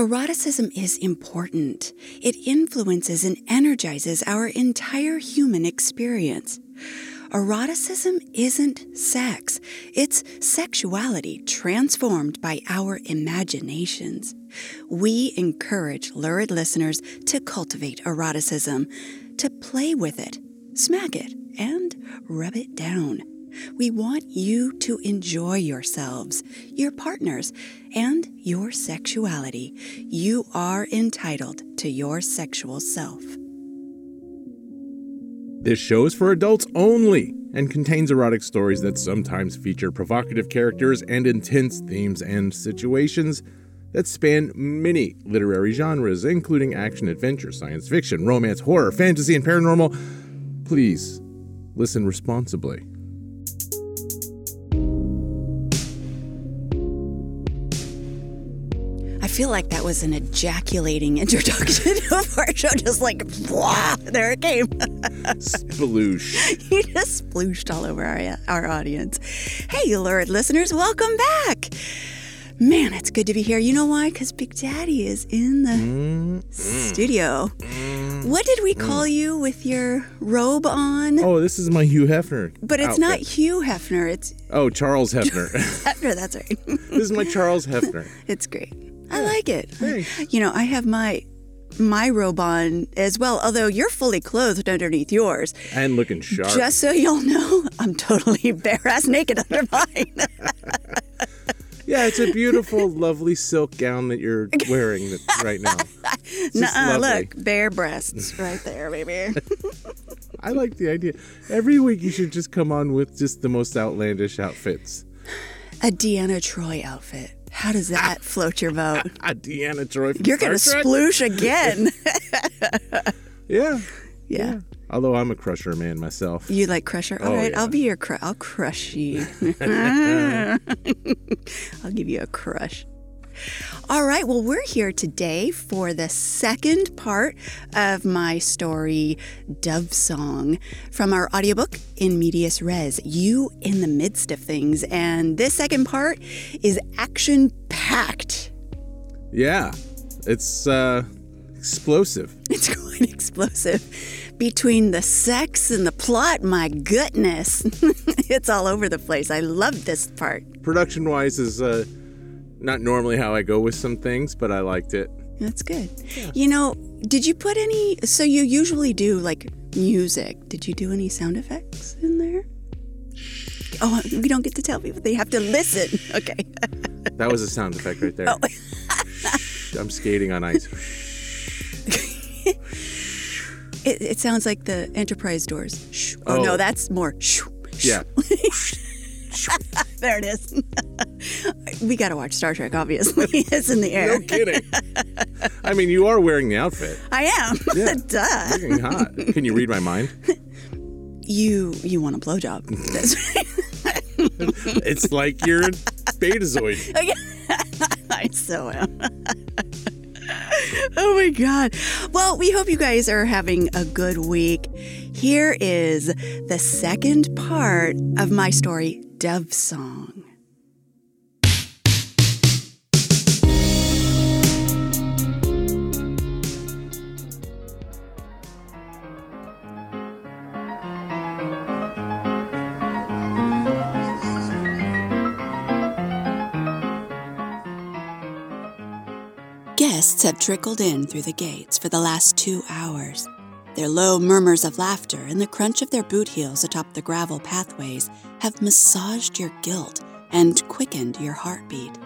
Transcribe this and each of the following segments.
Eroticism is important. It influences and energizes our entire human experience. Eroticism isn't sex, it's sexuality transformed by our imaginations. We encourage lurid listeners to cultivate eroticism, to play with it, smack it, and rub it down. We want you to enjoy yourselves, your partners, and your sexuality. You are entitled to your sexual self. This show is for adults only and contains erotic stories that sometimes feature provocative characters and intense themes and situations that span many literary genres, including action, adventure, science fiction, romance, horror, fantasy, and paranormal. Please listen responsibly. Feel like that was an ejaculating introduction of our show, just like, there it came. Sploosh. you just splooshed all over our, our audience. Hey, you lurid listeners, welcome back. Man, it's good to be here. You know why? Because Big Daddy is in the Mm, studio. What did we call you with your robe on? Oh, this is my Hugh Hefner. but it's not outfit. Hugh Hefner. It's Oh, Charles Hefner. Hefner. That's right. this is my Charles Hefner. it's great. I like it. Thanks. You know, I have my my robe on as well. Although you're fully clothed underneath yours. And looking sharp. Just so y'all know, I'm totally bare ass naked under mine. yeah, it's a beautiful, lovely silk gown that you're wearing that- right now. Nuh-uh, look, bare breasts right there, baby. I like the idea. Every week you should just come on with just the most outlandish outfits. A Deanna Troi outfit. How does that float your boat? Deanna Troi from You're gonna Trek. sploosh again. Yeah. yeah. Although I'm a crusher man myself. You like crusher? All Oh, right, yeah. I'll be your crush. I'll crush you. I'll give you a crush. All right, well, we're here today for the second part of my story, Dove Song, from our audiobook in Medias Res, You in the Midst of Things. And this second part is action packed. Yeah. It's uh explosive. It's quite explosive. Between the sex and the plot, my goodness, it's all over the place. I love this part. Production wise is uh not normally how I go with some things, but I liked it. That's good. You know, did you put any? So you usually do like music. Did you do any sound effects in there? Oh, we don't get to tell people. They have to listen. Okay. That was a sound effect right there. Oh. I'm skating on ice. It, it sounds like the Enterprise doors. Oh, Oh. no, oh. that's more. Yeah. There it is. we got to watch Star Trek, obviously. it's in the air. No kidding. I mean, you are wearing the outfit. I am. Yeah. Duh. Looking hot. Can you read my mind? You you want a blowjob? It's like you're a betazoid. I so am. oh my God. Well, we hope you guys are having a good week. Here is the second part of my story, Dove Song. Guests have trickled in through the gates for the last two hours. Their low murmurs of laughter and the crunch of their boot heels atop the gravel pathways have massaged your guilt and quickened your heartbeat.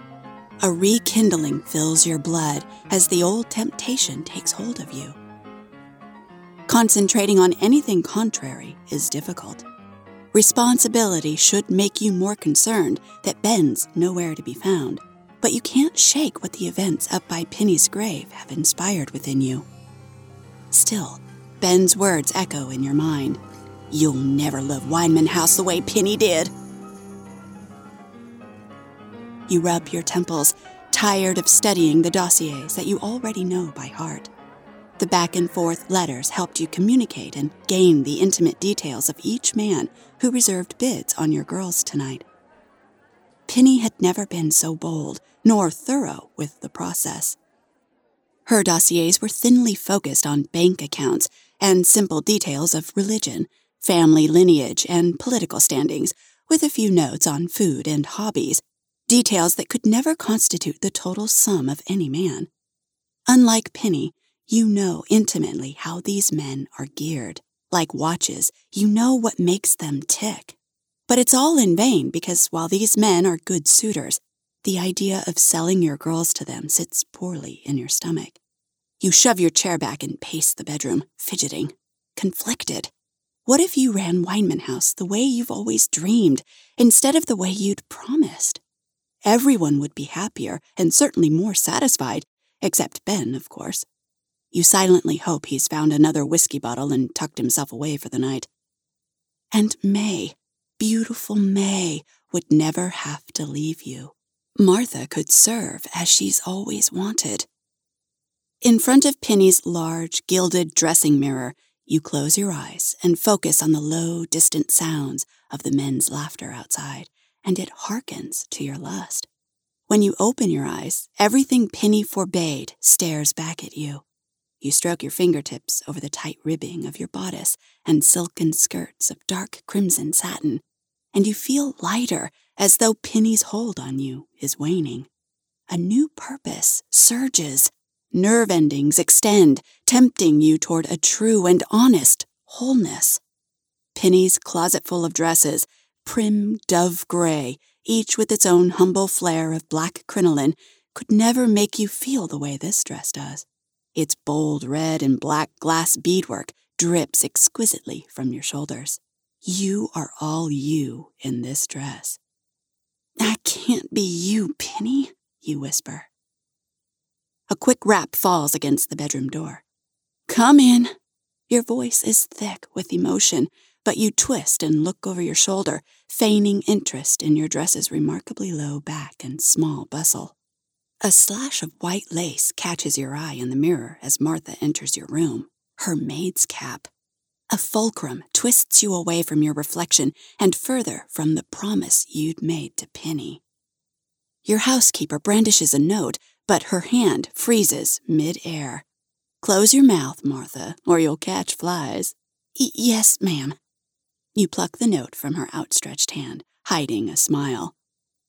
A rekindling fills your blood as the old temptation takes hold of you. Concentrating on anything contrary is difficult. Responsibility should make you more concerned that Ben's nowhere to be found, but you can't shake what the events up by Penny's grave have inspired within you. Still, Ben's words echo in your mind. You'll never love Wineman House the way Penny did. You rub your temples, tired of studying the dossiers that you already know by heart. The back and forth letters helped you communicate and gain the intimate details of each man who reserved bids on your girls tonight. Penny had never been so bold nor thorough with the process. Her dossiers were thinly focused on bank accounts and simple details of religion, family lineage, and political standings, with a few notes on food and hobbies, details that could never constitute the total sum of any man. Unlike Penny, you know intimately how these men are geared. Like watches, you know what makes them tick. But it's all in vain because while these men are good suitors, the idea of selling your girls to them sits poorly in your stomach. You shove your chair back and pace the bedroom, fidgeting, conflicted. What if you ran Wineman House the way you've always dreamed, instead of the way you'd promised? Everyone would be happier and certainly more satisfied, except Ben, of course. You silently hope he's found another whiskey bottle and tucked himself away for the night. And May, beautiful May, would never have to leave you. Martha could serve as she's always wanted. In front of Penny's large, gilded dressing mirror, you close your eyes and focus on the low, distant sounds of the men's laughter outside, and it hearkens to your lust. When you open your eyes, everything Penny forbade stares back at you. You stroke your fingertips over the tight ribbing of your bodice and silken skirts of dark crimson satin, and you feel lighter as though Penny's hold on you is waning. A new purpose surges. Nerve endings extend, tempting you toward a true and honest wholeness. Penny's closet full of dresses, prim dove gray, each with its own humble flare of black crinoline, could never make you feel the way this dress does. Its bold red and black glass beadwork drips exquisitely from your shoulders. You are all you in this dress. That can't be you, Penny, you whisper. A quick rap falls against the bedroom door. Come in. Your voice is thick with emotion, but you twist and look over your shoulder, feigning interest in your dress's remarkably low back and small bustle. A slash of white lace catches your eye in the mirror as Martha enters your room, her maid's cap. A fulcrum twists you away from your reflection and further from the promise you'd made to Penny. Your housekeeper brandishes a note, but her hand freezes mid-air. Close your mouth, Martha, or you'll catch flies. Yes, ma'am. You pluck the note from her outstretched hand, hiding a smile.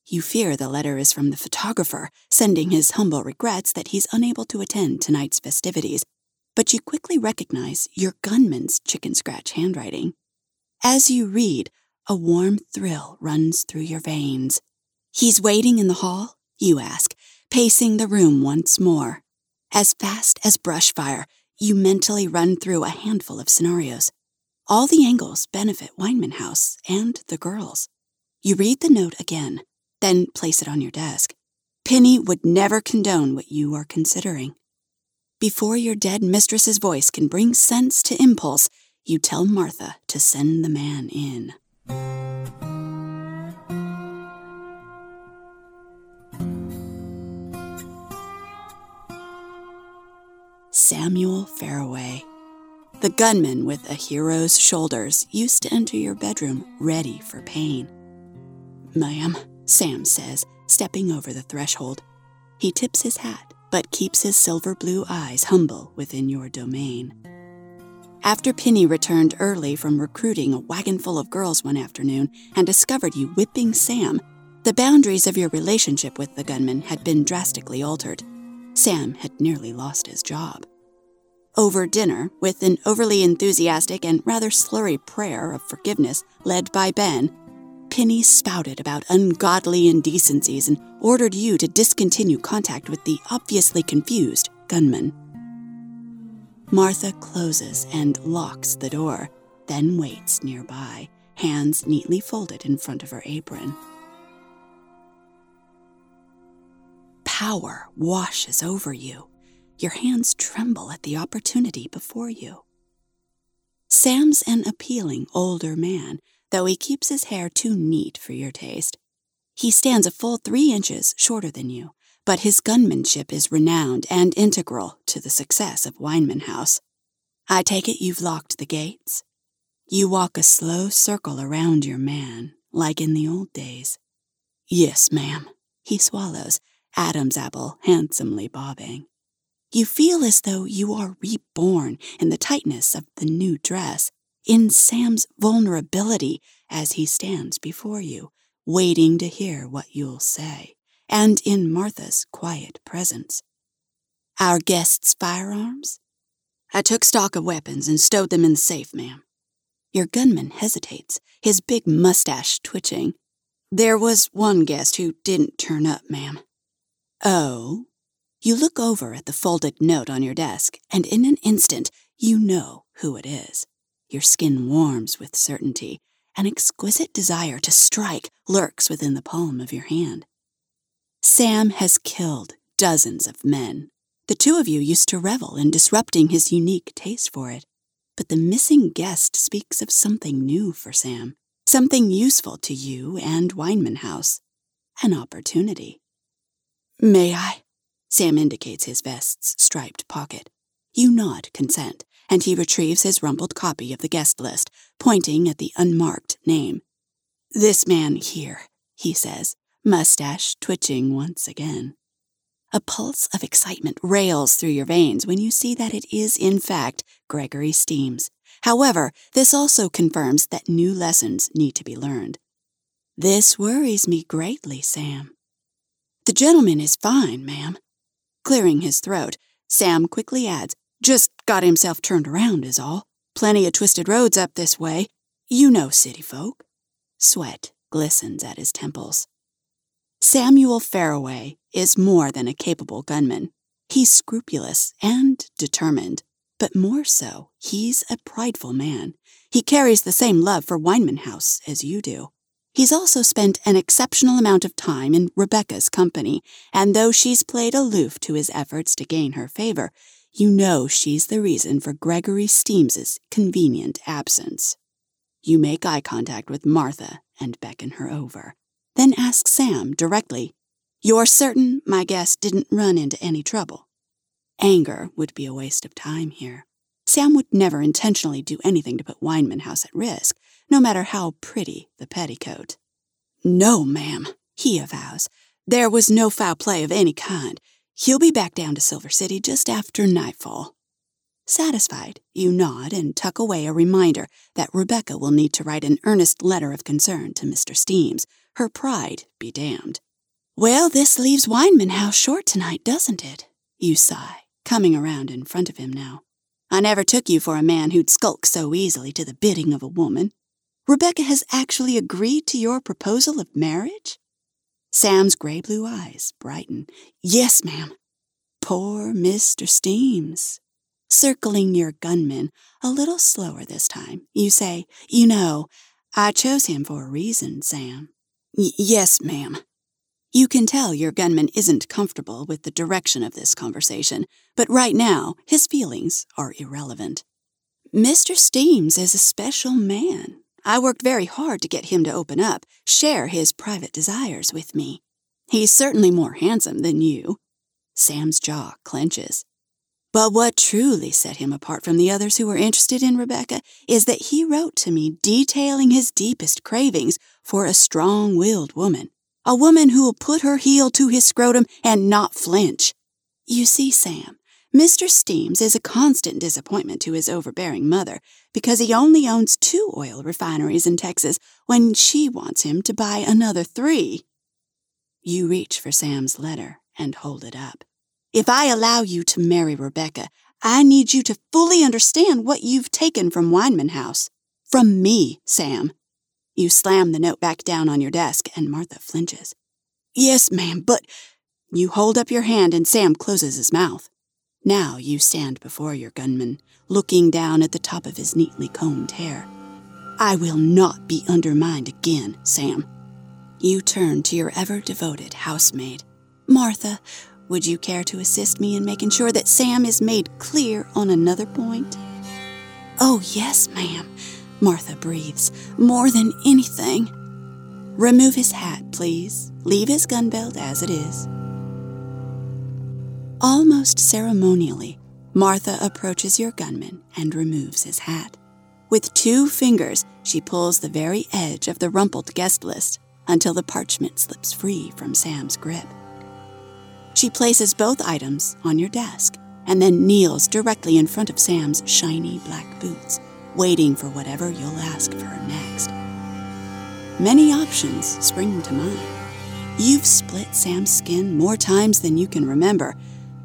You fear the letter is from the photographer, sending his humble regrets that he's unable to attend tonight's festivities but you quickly recognize your gunman's chicken scratch handwriting. As you read, a warm thrill runs through your veins. He's waiting in the hall? You ask, pacing the room once more. As fast as brush fire, you mentally run through a handful of scenarios. All the angles benefit Wineman House and the girls. You read the note again, then place it on your desk. Penny would never condone what you are considering. Before your dead mistress's voice can bring sense to impulse, you tell Martha to send the man in. Samuel Faraway. The gunman with a hero's shoulders used to enter your bedroom ready for pain. Ma'am, Sam says, stepping over the threshold. He tips his hat but keeps his silver blue eyes humble within your domain. After Penny returned early from recruiting a wagon full of girls one afternoon and discovered you whipping Sam, the boundaries of your relationship with the gunman had been drastically altered. Sam had nearly lost his job. Over dinner, with an overly enthusiastic and rather slurry prayer of forgiveness led by Ben, Penny spouted about ungodly indecencies and ordered you to discontinue contact with the obviously confused gunman. Martha closes and locks the door, then waits nearby, hands neatly folded in front of her apron. Power washes over you. Your hands tremble at the opportunity before you. Sam's an appealing older man though he keeps his hair too neat for your taste. He stands a full three inches shorter than you, but his gunmanship is renowned and integral to the success of Wineman House. I take it you've locked the gates? You walk a slow circle around your man, like in the old days. Yes, ma'am. He swallows, Adam's apple handsomely bobbing. You feel as though you are reborn in the tightness of the new dress, in Sam's vulnerability as he stands before you, waiting to hear what you'll say, and in Martha's quiet presence. Our guest's firearms? I took stock of weapons and stowed them in the safe, ma'am. Your gunman hesitates, his big mustache twitching. There was one guest who didn't turn up, ma'am. Oh? You look over at the folded note on your desk, and in an instant, you know who it is. Your skin warms with certainty. An exquisite desire to strike lurks within the palm of your hand. Sam has killed dozens of men. The two of you used to revel in disrupting his unique taste for it. But the missing guest speaks of something new for Sam, something useful to you and Wineman House. An opportunity. May I? Sam indicates his vest's striped pocket. You nod consent, and he retrieves his rumpled copy of the guest list, pointing at the unmarked name. This man here, he says, mustache twitching once again. A pulse of excitement rails through your veins when you see that it is, in fact, Gregory Steams. However, this also confirms that new lessons need to be learned. This worries me greatly, Sam. The gentleman is fine, ma'am. Clearing his throat, Sam quickly adds, Just got himself turned around, is all. Plenty of twisted roads up this way. You know city folk. Sweat glistens at his temples. Samuel Faraway is more than a capable gunman. He's scrupulous and determined, but more so, he's a prideful man. He carries the same love for Wineman House as you do. He's also spent an exceptional amount of time in Rebecca's company, and though she's played aloof to his efforts to gain her favor, you know she's the reason for Gregory Steams's convenient absence. You make eye contact with Martha and beckon her over. Then ask Sam directly, You're certain my guest didn't run into any trouble? Anger would be a waste of time here. Sam would never intentionally do anything to put Wineman House at risk, no matter how pretty the petticoat. No, ma'am, he avows. There was no foul play of any kind. He'll be back down to Silver City just after nightfall. Satisfied, you nod and tuck away a reminder that Rebecca will need to write an earnest letter of concern to Mr. Steams, her pride be damned. Well, this leaves Wineman House short tonight, doesn't it? You sigh, coming around in front of him now. I never took you for a man who'd skulk so easily to the bidding of a woman. Rebecca has actually agreed to your proposal of marriage? Sam's gray blue eyes brighten. Yes, ma'am. Poor Mr. Steams circling your gunman a little slower this time. You say, You know, I chose him for a reason, Sam. Yes, ma'am. You can tell your gunman isn't comfortable with the direction of this conversation, but right now his feelings are irrelevant. Mr. Steams is a special man. I worked very hard to get him to open up, share his private desires with me. He's certainly more handsome than you. Sam's jaw clenches. But what truly set him apart from the others who were interested in Rebecca is that he wrote to me detailing his deepest cravings for a strong willed woman, a woman who will put her heel to his scrotum and not flinch. You see, Sam, Mr. Steams is a constant disappointment to his overbearing mother because he only owns two oil refineries in Texas when she wants him to buy another three. You reach for Sam's letter and hold it up. If I allow you to marry Rebecca, I need you to fully understand what you've taken from Wineman House. From me, Sam. You slam the note back down on your desk, and Martha flinches. Yes, ma'am, but. You hold up your hand, and Sam closes his mouth. Now you stand before your gunman, looking down at the top of his neatly combed hair. I will not be undermined again, Sam. You turn to your ever devoted housemaid. Martha, would you care to assist me in making sure that Sam is made clear on another point? Oh, yes, ma'am, Martha breathes, more than anything. Remove his hat, please. Leave his gun belt as it is. Almost ceremonially, Martha approaches your gunman and removes his hat. With two fingers, she pulls the very edge of the rumpled guest list until the parchment slips free from Sam's grip. She places both items on your desk, and then kneels directly in front of Sam's shiny black boots, waiting for whatever you'll ask for her next. Many options spring to mind. You've split Sam's skin more times than you can remember,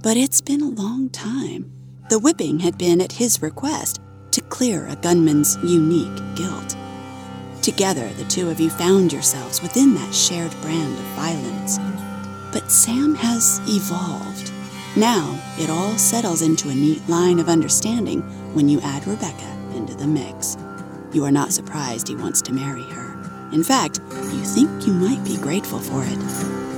but it's been a long time. The whipping had been at his request to clear a gunman's unique guilt. Together, the two of you found yourselves within that shared brand of violence. But Sam has evolved. Now, it all settles into a neat line of understanding when you add Rebecca into the mix. You are not surprised he wants to marry her. In fact, you think you might be grateful for it.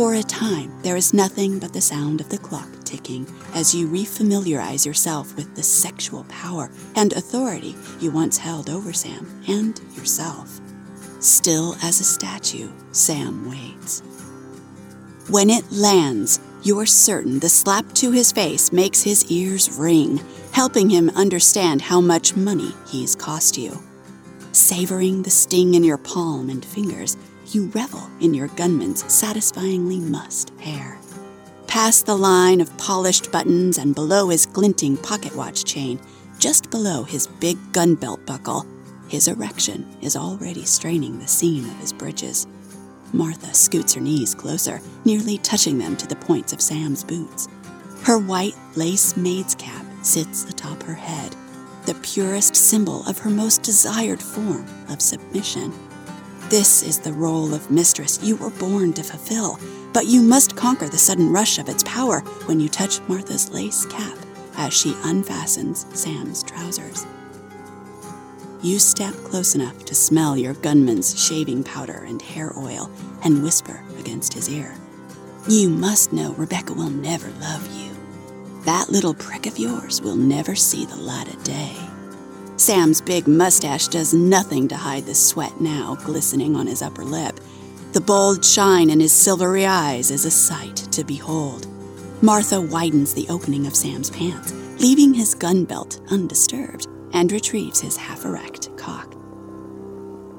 For a time, there is nothing but the sound of the clock ticking as you refamiliarize yourself with the sexual power and authority you once held over Sam and yourself. Still as a statue, Sam waits. When it lands, you're certain the slap to his face makes his ears ring, helping him understand how much money he's cost you. Savoring the sting in your palm and fingers, you revel in your gunman's satisfyingly mussed hair. Past the line of polished buttons and below his glinting pocket watch chain, just below his big gun belt buckle, his erection is already straining the seam of his breeches. Martha scoots her knees closer, nearly touching them to the points of Sam's boots. Her white lace maid's cap sits atop her head, the purest symbol of her most desired form of submission. This is the role of mistress you were born to fulfill, but you must conquer the sudden rush of its power when you touch Martha's lace cap as she unfastens Sam's trousers. You step close enough to smell your gunman's shaving powder and hair oil and whisper against his ear. You must know Rebecca will never love you. That little prick of yours will never see the light of day. Sam's big mustache does nothing to hide the sweat now glistening on his upper lip. The bold shine in his silvery eyes is a sight to behold. Martha widens the opening of Sam's pants, leaving his gun belt undisturbed and retrieves his half erect cock.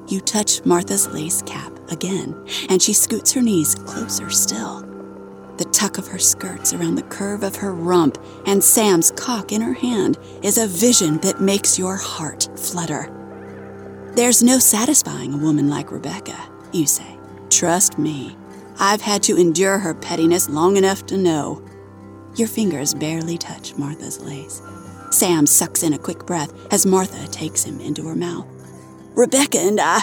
You touch Martha's lace cap again, and she scoots her knees closer still. The tuck of her skirts around the curve of her rump and Sam's cock in her hand is a vision that makes your heart flutter. There's no satisfying a woman like Rebecca, you say. Trust me, I've had to endure her pettiness long enough to know. Your fingers barely touch Martha's lace. Sam sucks in a quick breath as Martha takes him into her mouth. Rebecca and I.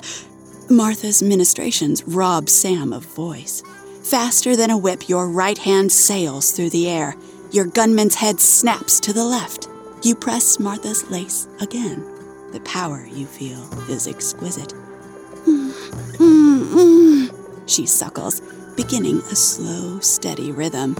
Martha's ministrations rob Sam of voice. Faster than a whip, your right hand sails through the air. Your gunman's head snaps to the left. You press Martha's lace again. The power you feel is exquisite. She suckles, beginning a slow, steady rhythm.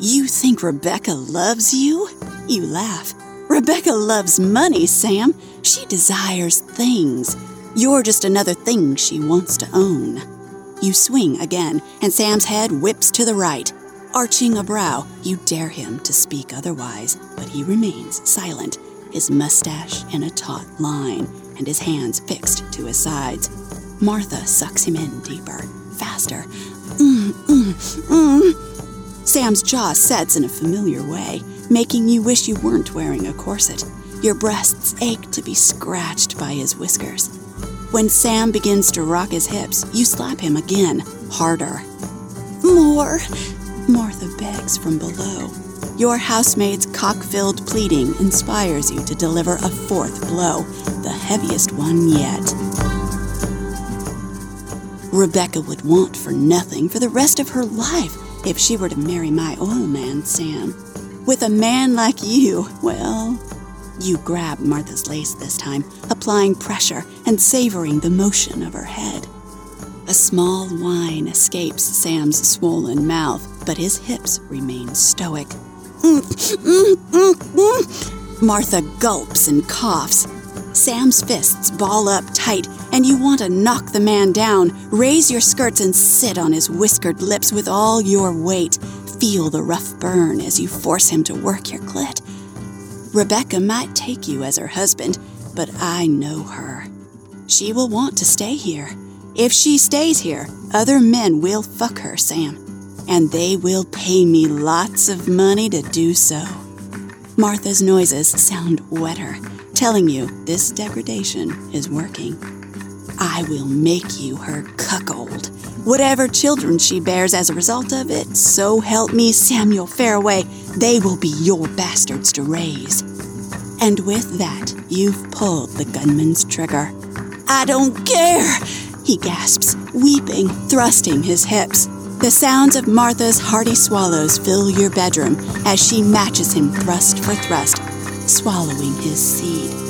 You think Rebecca loves you? You laugh. Rebecca loves money, Sam. She desires things. You're just another thing she wants to own. You swing again, and Sam's head whips to the right. Arching a brow, you dare him to speak otherwise, but he remains silent, his mustache in a taut line, and his hands fixed to his sides. Martha sucks him in deeper, faster. Mm, mm, mm. Sam's jaw sets in a familiar way making you wish you weren't wearing a corset. Your breasts ache to be scratched by his whiskers. When Sam begins to rock his hips, you slap him again, harder. More, Martha begs from below. Your housemaid's cock filled pleading inspires you to deliver a fourth blow, the heaviest one yet. Rebecca would want for nothing for the rest of her life if she were to marry my oil man, Sam. With a man like you, well, you grab Martha's lace this time, applying pressure and savoring the motion of her head. A small whine escapes Sam's swollen mouth, but his hips remain stoic. Martha gulps and coughs. Sam's fists ball up tight, and you want to knock the man down, raise your skirts, and sit on his whiskered lips with all your weight, feel the rough burn as you force him to work your clit. Rebecca might take you as her husband, but I know her. She will want to stay here. If she stays here, other men will fuck her, Sam. And they will pay me lots of money to do so. Martha's noises sound wetter, telling you this degradation is working. I will make you her cuckold. Whatever children she bears as a result of it, so help me, Samuel Fairway, they will be your bastards to raise. And with that, you've pulled the gunman's trigger. I don't care, he gasps, weeping, thrusting his hips. The sounds of Martha's hearty swallows fill your bedroom as she matches him thrust for thrust, swallowing his seed.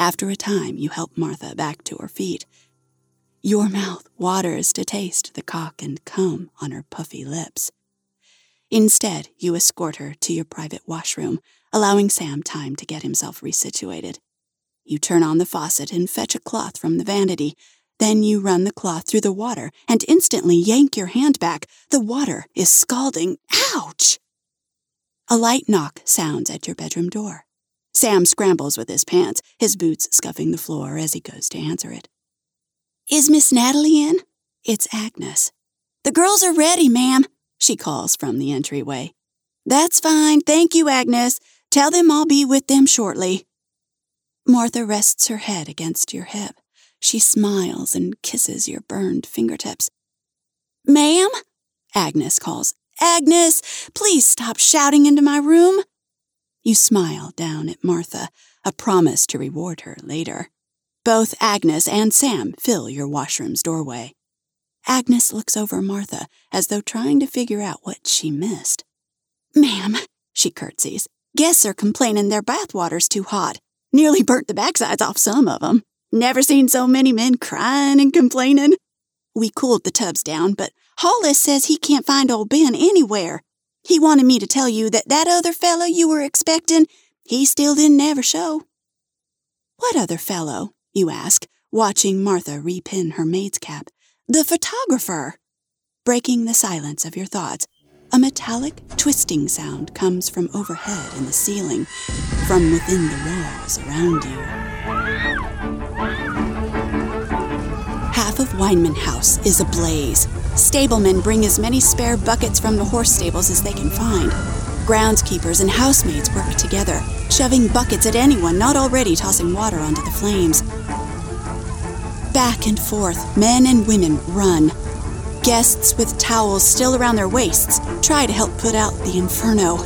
After a time, you help Martha back to her feet. Your mouth waters to taste the cock and cum on her puffy lips. Instead, you escort her to your private washroom, allowing Sam time to get himself resituated. You turn on the faucet and fetch a cloth from the vanity. Then you run the cloth through the water and instantly yank your hand back. The water is scalding. Ouch! A light knock sounds at your bedroom door. Sam scrambles with his pants, his boots scuffing the floor as he goes to answer it. Is Miss Natalie in? It's Agnes. The girls are ready, ma'am, she calls from the entryway. That's fine. Thank you, Agnes. Tell them I'll be with them shortly. Martha rests her head against your hip. She smiles and kisses your burned fingertips. Ma'am? Agnes calls. Agnes, please stop shouting into my room. You smile down at Martha, a promise to reward her later. Both Agnes and Sam fill your washroom's doorway. Agnes looks over Martha as though trying to figure out what she missed. Ma'am, she curtsies, guests are complaining their bathwater's too hot. Nearly burnt the backsides off some of 'em. Never seen so many men crying and complaining. We cooled the tubs down, but Hollis says he can't find old Ben anywhere. He wanted me to tell you that that other fellow you were expecting, he still didn't ever show. What other fellow? you ask, watching Martha repin her maid's cap. The photographer. Breaking the silence of your thoughts, a metallic twisting sound comes from overhead in the ceiling, from within the walls around you. Half of Wineman House is ablaze. Stablemen bring as many spare buckets from the horse stables as they can find. Groundskeepers and housemaids work together, shoving buckets at anyone not already tossing water onto the flames. Back and forth, men and women run. Guests with towels still around their waists try to help put out the inferno.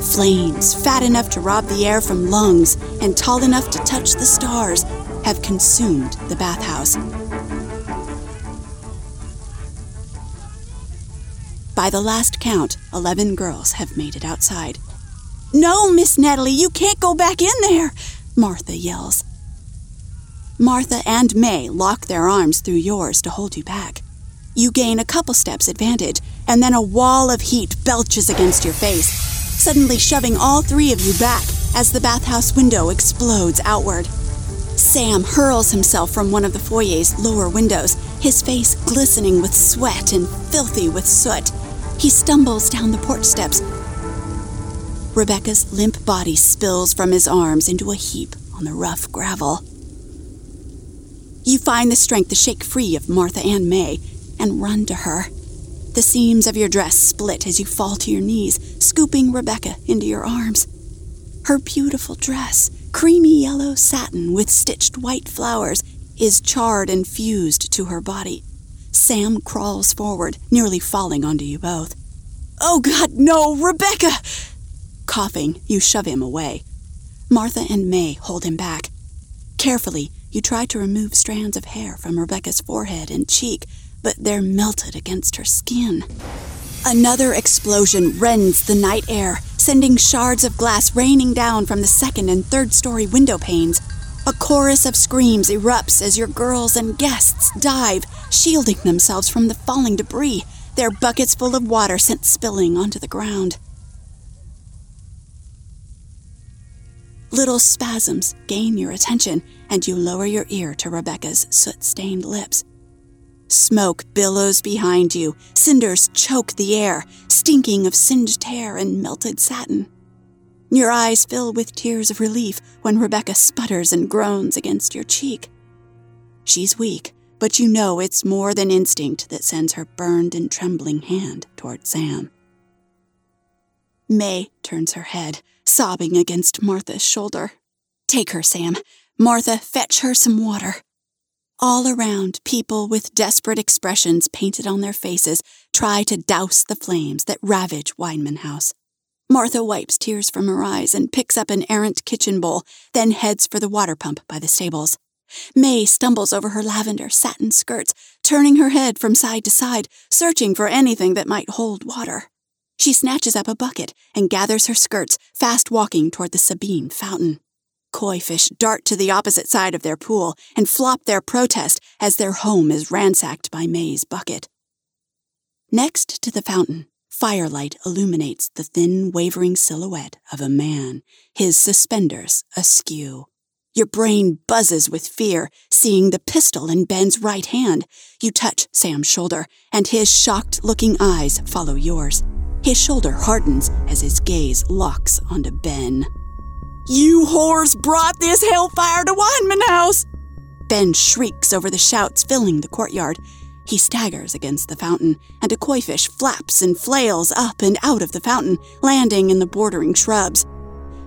Flames, fat enough to rob the air from lungs and tall enough to touch the stars, have consumed the bathhouse. By the last count, 11 girls have made it outside. No, Miss Natalie, you can't go back in there, Martha yells. Martha and May lock their arms through yours to hold you back. You gain a couple steps advantage, and then a wall of heat belches against your face, suddenly shoving all three of you back as the bathhouse window explodes outward. Sam hurls himself from one of the foyer's lower windows, his face glistening with sweat and filthy with soot. He stumbles down the porch steps. Rebecca's limp body spills from his arms into a heap on the rough gravel. You find the strength to shake free of Martha and May and run to her. The seams of your dress split as you fall to your knees, scooping Rebecca into your arms. Her beautiful dress, creamy yellow satin with stitched white flowers, is charred and fused to her body. Sam crawls forward, nearly falling onto you both. Oh, God, no, Rebecca! Coughing, you shove him away. Martha and May hold him back. Carefully, you try to remove strands of hair from Rebecca's forehead and cheek, but they're melted against her skin. Another explosion rends the night air, sending shards of glass raining down from the second and third story window panes. A chorus of screams erupts as your girls and guests dive, shielding themselves from the falling debris, their buckets full of water sent spilling onto the ground. Little spasms gain your attention, and you lower your ear to Rebecca's soot stained lips. Smoke billows behind you, cinders choke the air, stinking of singed hair and melted satin. Your eyes fill with tears of relief when Rebecca sputters and groans against your cheek. She's weak, but you know it's more than instinct that sends her burned and trembling hand toward Sam. May turns her head, sobbing against Martha's shoulder. Take her, Sam. Martha, fetch her some water. All around, people with desperate expressions painted on their faces try to douse the flames that ravage Wineman House. Martha wipes tears from her eyes and picks up an errant kitchen bowl, then heads for the water pump by the stables. May stumbles over her lavender satin skirts, turning her head from side to side, searching for anything that might hold water. She snatches up a bucket and gathers her skirts, fast walking toward the Sabine fountain. Koi fish dart to the opposite side of their pool and flop their protest as their home is ransacked by May's bucket. Next to the fountain, firelight illuminates the thin, wavering silhouette of a man, his suspenders askew. Your brain buzzes with fear, seeing the pistol in Ben's right hand. You touch Sam's shoulder, and his shocked looking eyes follow yours. His shoulder hardens as his gaze locks onto Ben. You whores brought this hellfire to Wineman House! Ben shrieks over the shouts filling the courtyard. He staggers against the fountain, and a koi fish flaps and flails up and out of the fountain, landing in the bordering shrubs.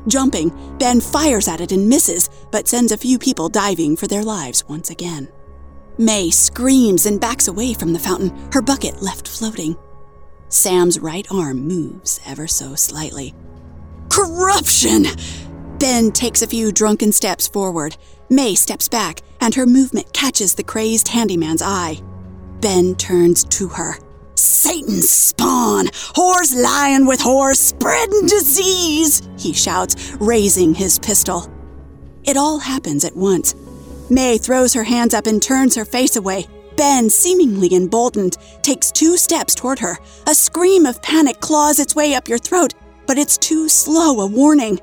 Jumping, Ben fires at it and misses, but sends a few people diving for their lives once again. May screams and backs away from the fountain, her bucket left floating. Sam's right arm moves ever so slightly. Corruption! Ben takes a few drunken steps forward. May steps back, and her movement catches the crazed handyman's eye. Ben turns to her. Satan's spawn! Whores lying with whores, spreading disease! He shouts, raising his pistol. It all happens at once. May throws her hands up and turns her face away. Ben, seemingly emboldened, takes two steps toward her. A scream of panic claws its way up your throat, but it's too slow a warning.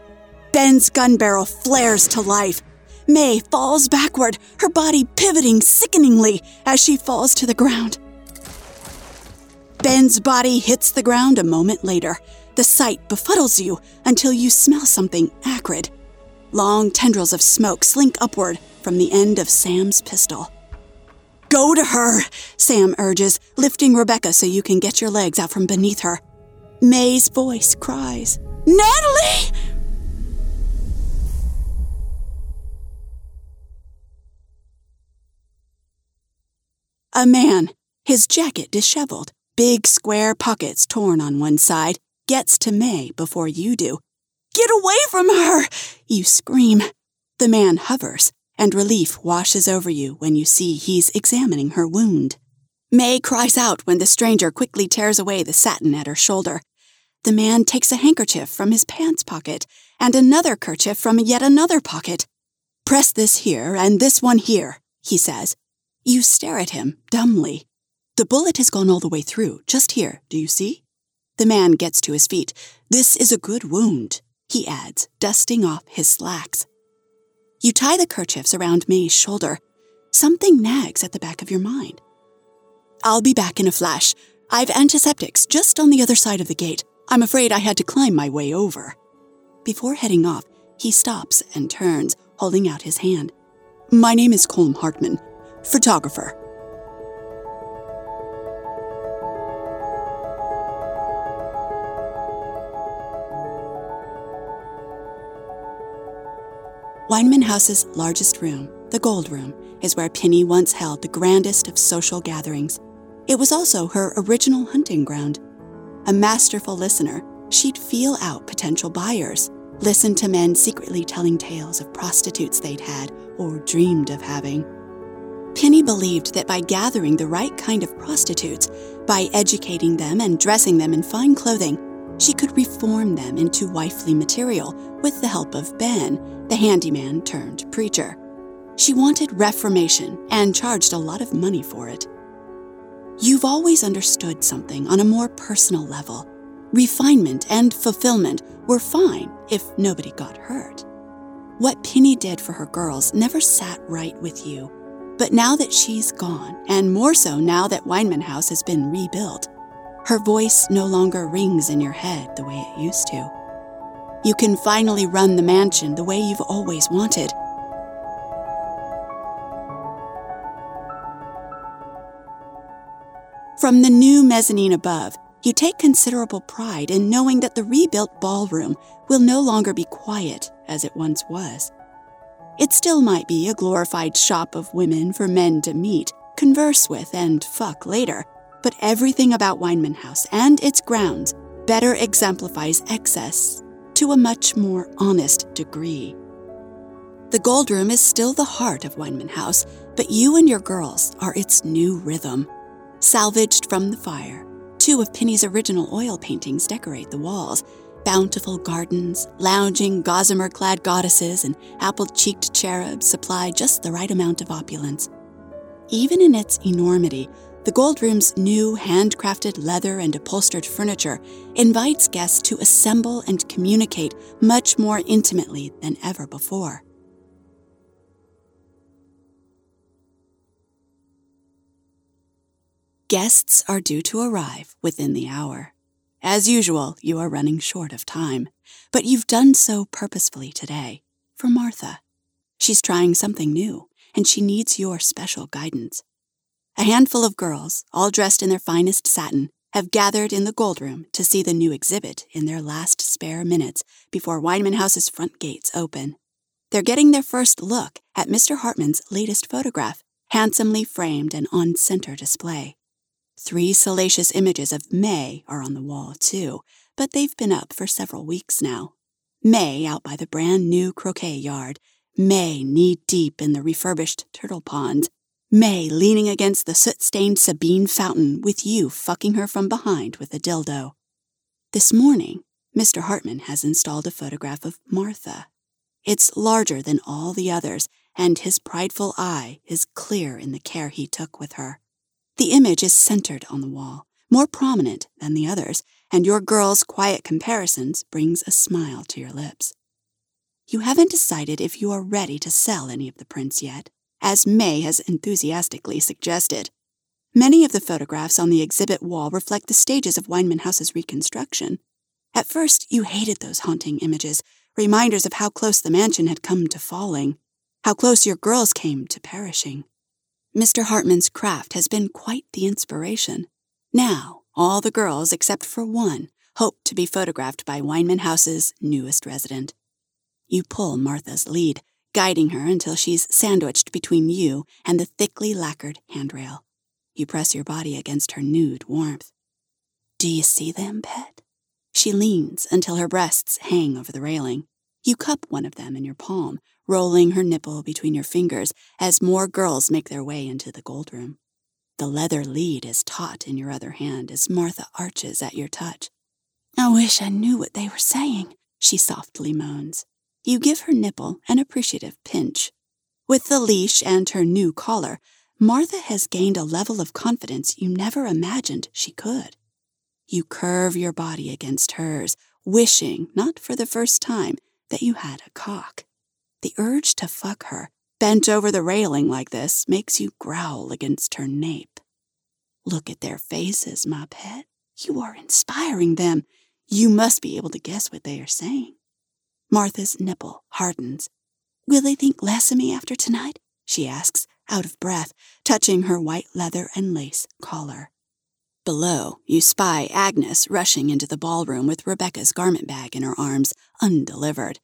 Ben's gun barrel flares to life. May falls backward, her body pivoting sickeningly as she falls to the ground. Ben's body hits the ground a moment later. The sight befuddles you until you smell something acrid. Long tendrils of smoke slink upward from the end of Sam's pistol. Go to her, Sam urges, lifting Rebecca so you can get your legs out from beneath her. May's voice cries, Natalie! A man, his jacket disheveled, big square pockets torn on one side, gets to May before you do. Get away from her! You scream. The man hovers, and relief washes over you when you see he's examining her wound. May cries out when the stranger quickly tears away the satin at her shoulder. The man takes a handkerchief from his pants pocket and another kerchief from yet another pocket. Press this here and this one here, he says. You stare at him, dumbly. The bullet has gone all the way through, just here, do you see? The man gets to his feet. This is a good wound, he adds, dusting off his slacks. You tie the kerchiefs around May's shoulder. Something nags at the back of your mind. I'll be back in a flash. I've antiseptics just on the other side of the gate. I'm afraid I had to climb my way over. Before heading off, he stops and turns, holding out his hand. My name is Colm Hartman, photographer. Wineman House's largest room, the Gold Room, is where Penny once held the grandest of social gatherings. It was also her original hunting ground. A masterful listener, she'd feel out potential buyers, listen to men secretly telling tales of prostitutes they'd had or dreamed of having. Penny believed that by gathering the right kind of prostitutes, by educating them and dressing them in fine clothing, she could reform them into wifely material with the help of Ben, the handyman turned preacher. She wanted reformation and charged a lot of money for it. You've always understood something on a more personal level. Refinement and fulfillment were fine if nobody got hurt. What Penny did for her girls never sat right with you. But now that she's gone, and more so now that Wineman House has been rebuilt, her voice no longer rings in your head the way it used to. You can finally run the mansion the way you've always wanted. From the new mezzanine above, you take considerable pride in knowing that the rebuilt ballroom will no longer be quiet as it once was. It still might be a glorified shop of women for men to meet, converse with, and fuck later, but everything about Wineman House and its grounds better exemplifies excess to a much more honest degree. The Gold Room is still the heart of Wineman House, but you and your girls are its new rhythm. Salvaged from the fire, two of Penny's original oil paintings decorate the walls, Bountiful gardens, lounging, gossamer clad goddesses, and apple cheeked cherubs supply just the right amount of opulence. Even in its enormity, the Gold Room's new handcrafted leather and upholstered furniture invites guests to assemble and communicate much more intimately than ever before. Guests are due to arrive within the hour. As usual, you are running short of time, but you've done so purposefully today for Martha. She's trying something new, and she needs your special guidance. A handful of girls, all dressed in their finest satin, have gathered in the gold room to see the new exhibit in their last spare minutes before Wineman House's front gates open. They're getting their first look at Mr. Hartman's latest photograph, handsomely framed and on center display. Three salacious images of May are on the wall, too, but they've been up for several weeks now. May out by the brand new croquet yard, May knee deep in the refurbished turtle pond, May leaning against the soot stained Sabine fountain with you fucking her from behind with a dildo. This morning, Mr. Hartman has installed a photograph of Martha. It's larger than all the others, and his prideful eye is clear in the care he took with her. The image is centered on the wall, more prominent than the others, and your girl's quiet comparisons brings a smile to your lips. You haven't decided if you are ready to sell any of the prints yet, as May has enthusiastically suggested. Many of the photographs on the exhibit wall reflect the stages of Wineman House's reconstruction. At first, you hated those haunting images, reminders of how close the mansion had come to falling, how close your girls came to perishing. Mr. Hartman's craft has been quite the inspiration. Now, all the girls, except for one, hope to be photographed by Wineman House's newest resident. You pull Martha's lead, guiding her until she's sandwiched between you and the thickly lacquered handrail. You press your body against her nude warmth. Do you see them, pet? She leans until her breasts hang over the railing. You cup one of them in your palm, rolling her nipple between your fingers as more girls make their way into the gold room. The leather lead is taut in your other hand as Martha arches at your touch. I wish I knew what they were saying, she softly moans. You give her nipple an appreciative pinch. With the leash and her new collar, Martha has gained a level of confidence you never imagined she could. You curve your body against hers, wishing, not for the first time, that you had a cock. The urge to fuck her, bent over the railing like this, makes you growl against her nape. Look at their faces, my pet. You are inspiring them. You must be able to guess what they are saying. Martha's nipple hardens. Will they think less of me after tonight? she asks, out of breath, touching her white leather and lace collar. Below, you spy Agnes rushing into the ballroom with Rebecca's garment bag in her arms, undelivered.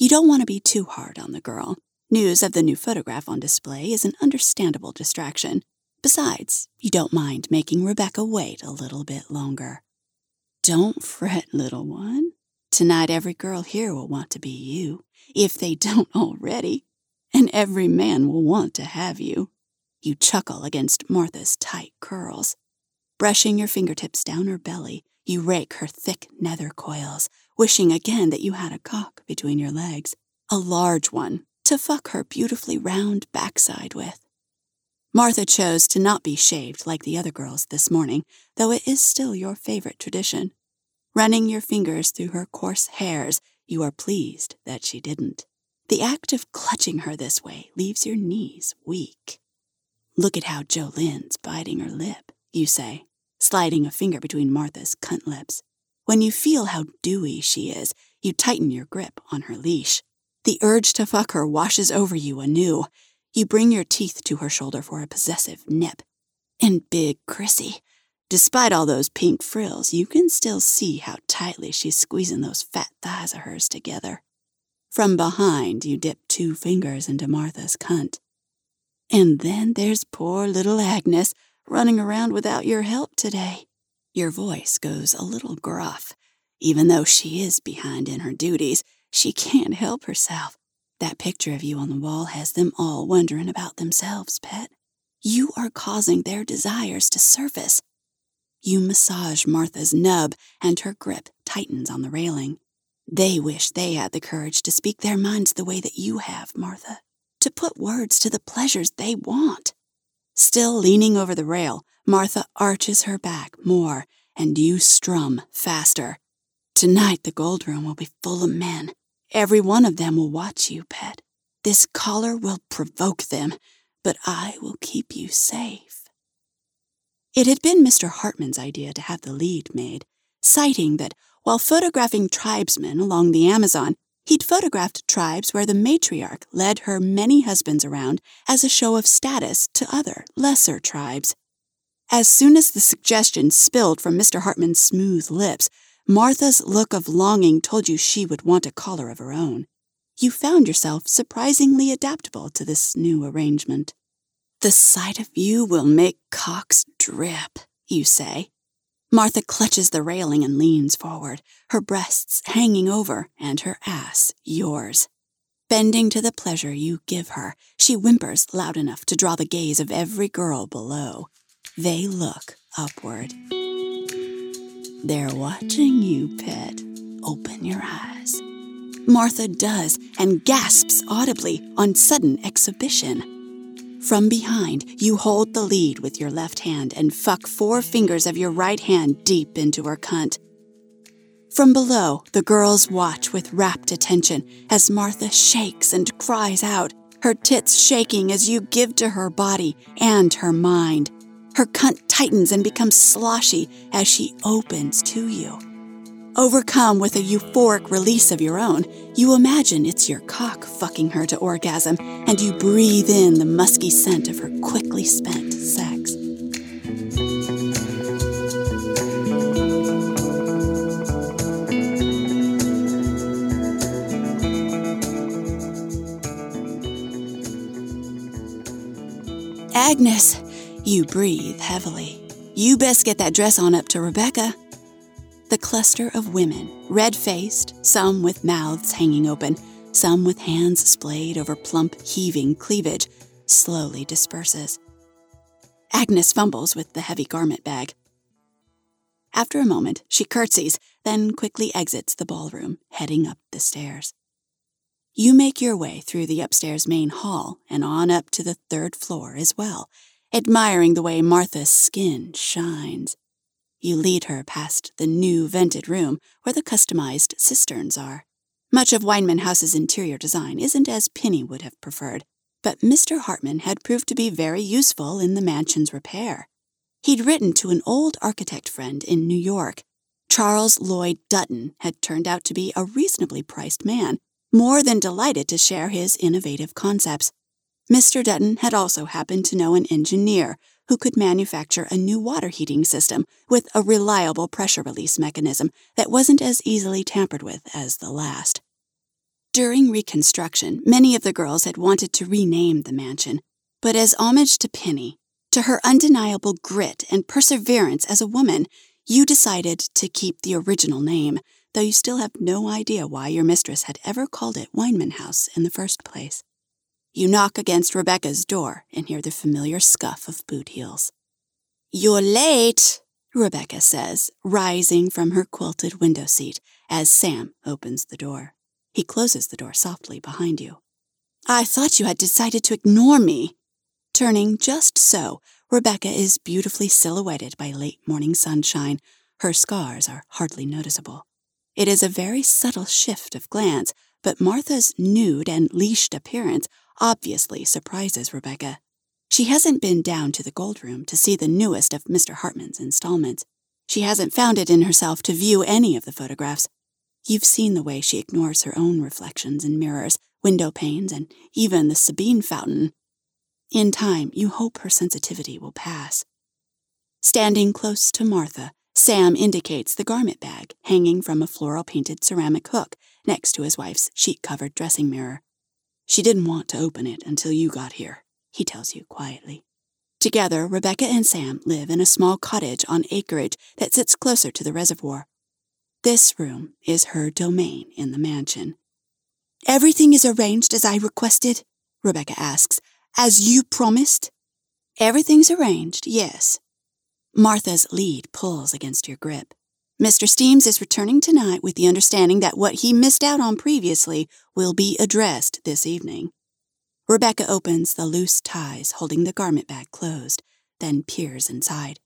You don't want to be too hard on the girl. News of the new photograph on display is an understandable distraction. Besides, you don't mind making Rebecca wait a little bit longer. Don't fret, little one. Tonight, every girl here will want to be you, if they don't already, and every man will want to have you. You chuckle against Martha's tight curls. Brushing your fingertips down her belly, you rake her thick nether coils, wishing again that you had a cock between your legs, a large one, to fuck her beautifully round backside with. Martha chose to not be shaved like the other girls this morning, though it is still your favorite tradition. Running your fingers through her coarse hairs, you are pleased that she didn't. The act of clutching her this way leaves your knees weak. Look at how Jolene's biting her lip, you say, sliding a finger between Martha's cunt lips. When you feel how dewy she is, you tighten your grip on her leash. The urge to fuck her washes over you anew. You bring your teeth to her shoulder for a possessive nip. And Big Chrissy, despite all those pink frills, you can still see how tightly she's squeezing those fat thighs of hers together. From behind, you dip two fingers into Martha's cunt. And then there's poor little Agnes running around without your help today. Your voice goes a little gruff. Even though she is behind in her duties, she can't help herself. That picture of you on the wall has them all wondering about themselves, pet. You are causing their desires to surface. You massage Martha's nub, and her grip tightens on the railing. They wish they had the courage to speak their minds the way that you have, Martha, to put words to the pleasures they want. Still leaning over the rail, Martha arches her back more, and you strum faster. Tonight, the gold room will be full of men. Every one of them will watch you, pet. This collar will provoke them, but I will keep you safe. It had been Mr. Hartman's idea to have the lead made, citing that while photographing tribesmen along the Amazon, he'd photographed tribes where the matriarch led her many husbands around as a show of status to other, lesser tribes. As soon as the suggestion spilled from Mr. Hartman's smooth lips, Martha's look of longing told you she would want a collar of her own. You found yourself surprisingly adaptable to this new arrangement. The sight of you will make cocks drip, you say. Martha clutches the railing and leans forward, her breasts hanging over and her ass yours. Bending to the pleasure you give her, she whimpers loud enough to draw the gaze of every girl below. They look upward. They're watching you, pet. Open your eyes. Martha does and gasps audibly on sudden exhibition. From behind, you hold the lead with your left hand and fuck four fingers of your right hand deep into her cunt. From below, the girls watch with rapt attention as Martha shakes and cries out, her tits shaking as you give to her body and her mind. Her cunt tightens and becomes sloshy as she opens to you. Overcome with a euphoric release of your own, you imagine it's your cock fucking her to orgasm, and you breathe in the musky scent of her quickly spent sex. Agnes, you breathe heavily. You best get that dress on up to Rebecca. The cluster of women, red faced, some with mouths hanging open, some with hands splayed over plump, heaving cleavage, slowly disperses. Agnes fumbles with the heavy garment bag. After a moment, she curtsies, then quickly exits the ballroom, heading up the stairs. You make your way through the upstairs main hall and on up to the third floor as well, admiring the way Martha's skin shines. You lead her past the new vented room where the customized cisterns are. Much of Wineman House's interior design isn't as Penny would have preferred, but Mr. Hartman had proved to be very useful in the mansion's repair. He'd written to an old architect friend in New York. Charles Lloyd Dutton had turned out to be a reasonably priced man, more than delighted to share his innovative concepts. Mr. Dutton had also happened to know an engineer who could manufacture a new water heating system with a reliable pressure release mechanism that wasn't as easily tampered with as the last. During Reconstruction, many of the girls had wanted to rename the mansion, but as homage to Penny, to her undeniable grit and perseverance as a woman, you decided to keep the original name, though you still have no idea why your mistress had ever called it Wineman House in the first place. You knock against Rebecca's door and hear the familiar scuff of boot heels. You're late, Rebecca says, rising from her quilted window seat as Sam opens the door. He closes the door softly behind you. I thought you had decided to ignore me. Turning just so, Rebecca is beautifully silhouetted by late morning sunshine. Her scars are hardly noticeable. It is a very subtle shift of glance, but Martha's nude and leashed appearance obviously surprises Rebecca. She hasn't been down to the gold room to see the newest of Mr. Hartman's installments. She hasn't found it in herself to view any of the photographs. You've seen the way she ignores her own reflections in mirrors, window panes, and even the Sabine fountain. In time, you hope her sensitivity will pass. Standing close to Martha, Sam indicates the garment bag hanging from a floral painted ceramic hook next to his wife's sheet covered dressing mirror. She didn't want to open it until you got here, he tells you quietly. Together, Rebecca and Sam live in a small cottage on acreage that sits closer to the reservoir. This room is her domain in the mansion. Everything is arranged as I requested? Rebecca asks. As you promised? Everything's arranged, yes. Martha's lead pulls against your grip. Mr. Steams is returning tonight with the understanding that what he missed out on previously will be addressed this evening. Rebecca opens the loose ties holding the garment bag closed, then peers inside.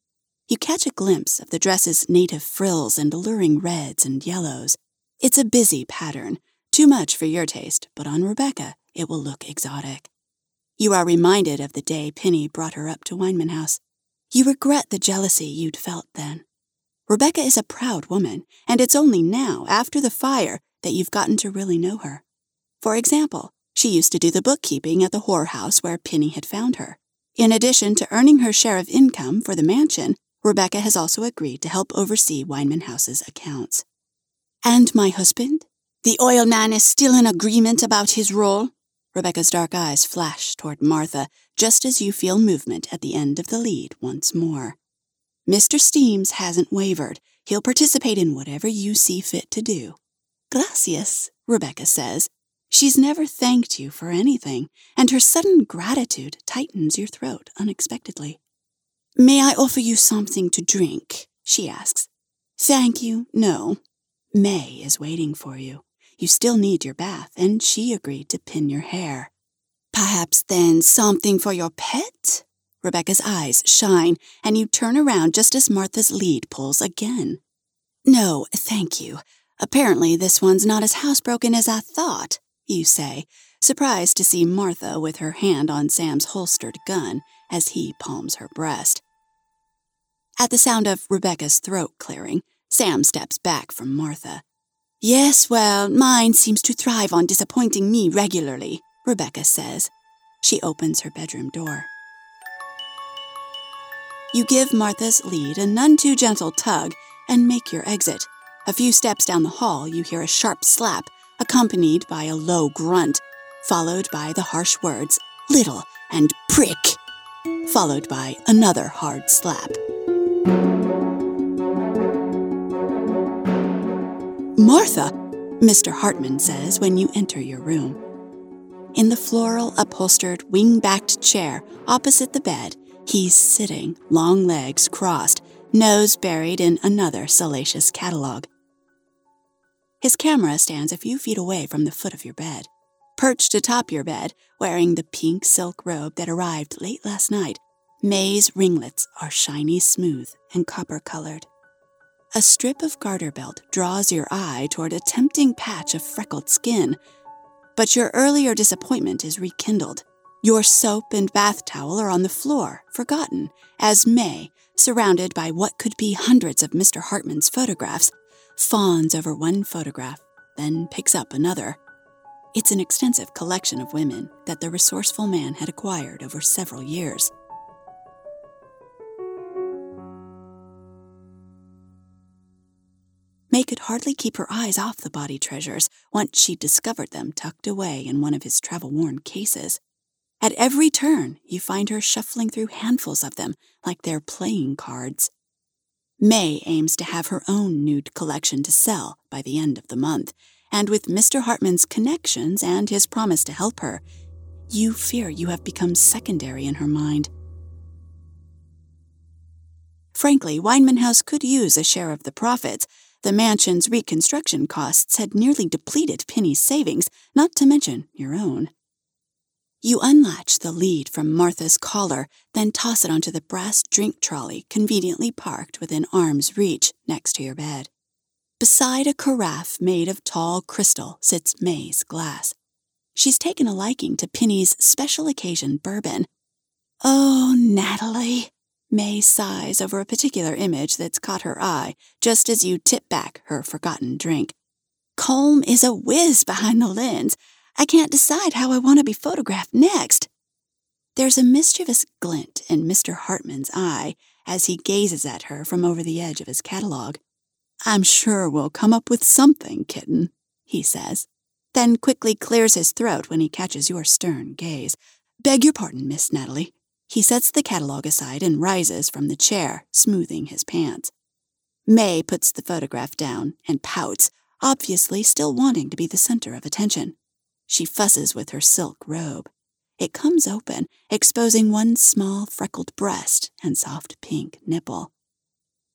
You catch a glimpse of the dress's native frills and alluring reds and yellows. It's a busy pattern, too much for your taste, but on Rebecca it will look exotic. You are reminded of the day Penny brought her up to Wineman House. You regret the jealousy you'd felt then. Rebecca is a proud woman, and it's only now, after the fire, that you've gotten to really know her. For example, she used to do the bookkeeping at the whorehouse where Penny had found her. In addition to earning her share of income for the mansion, Rebecca has also agreed to help oversee Wineman House's accounts. And my husband? The oil man is still in agreement about his role? Rebecca's dark eyes flash toward Martha just as you feel movement at the end of the lead once more. Mr. Steams hasn't wavered. He'll participate in whatever you see fit to do. Gracias, Rebecca says. She's never thanked you for anything, and her sudden gratitude tightens your throat unexpectedly. May I offer you something to drink? she asks. Thank you, no. May is waiting for you. You still need your bath, and she agreed to pin your hair. Perhaps then something for your pet? Rebecca's eyes shine, and you turn around just as Martha's lead pulls again. No, thank you. Apparently, this one's not as housebroken as I thought, you say, surprised to see Martha with her hand on Sam's holstered gun as he palms her breast. At the sound of Rebecca's throat clearing, Sam steps back from Martha. Yes, well, mine seems to thrive on disappointing me regularly, Rebecca says. She opens her bedroom door. You give Martha's lead a none too gentle tug and make your exit. A few steps down the hall, you hear a sharp slap, accompanied by a low grunt, followed by the harsh words, little and prick followed by another hard slap. Martha, Mr. Hartman says when you enter your room. In the floral upholstered wing backed chair opposite the bed, he's sitting, long legs crossed, nose buried in another salacious catalog. His camera stands a few feet away from the foot of your bed. Perched atop your bed, wearing the pink silk robe that arrived late last night, May's ringlets are shiny smooth and copper colored. A strip of garter belt draws your eye toward a tempting patch of freckled skin, but your earlier disappointment is rekindled. Your soap and bath towel are on the floor, forgotten, as May, surrounded by what could be hundreds of Mr. Hartman's photographs, fawns over one photograph, then picks up another. It's an extensive collection of women that the resourceful man had acquired over several years. May could hardly keep her eyes off the body treasures once she'd discovered them tucked away in one of his travel worn cases. At every turn, you find her shuffling through handfuls of them like they're playing cards. May aims to have her own nude collection to sell by the end of the month, and with Mr. Hartman's connections and his promise to help her, you fear you have become secondary in her mind. Frankly, Wineman House could use a share of the profits. The mansion's reconstruction costs had nearly depleted Penny's savings, not to mention your own. You unlatch the lead from Martha's collar, then toss it onto the brass drink trolley conveniently parked within arm's reach next to your bed. Beside a carafe made of tall crystal sits May's glass. She's taken a liking to Penny's special occasion bourbon. Oh, Natalie. May sighs over a particular image that's caught her eye just as you tip back her forgotten drink. Colm is a whiz behind the lens. I can't decide how I want to be photographed next. There's a mischievous glint in Mr. Hartman's eye as he gazes at her from over the edge of his catalogue. I'm sure we'll come up with something, kitten, he says, then quickly clears his throat when he catches your stern gaze. Beg your pardon, Miss Natalie. He sets the catalogue aside and rises from the chair, smoothing his pants. May puts the photograph down and pouts, obviously still wanting to be the center of attention. She fusses with her silk robe. It comes open, exposing one small freckled breast and soft pink nipple.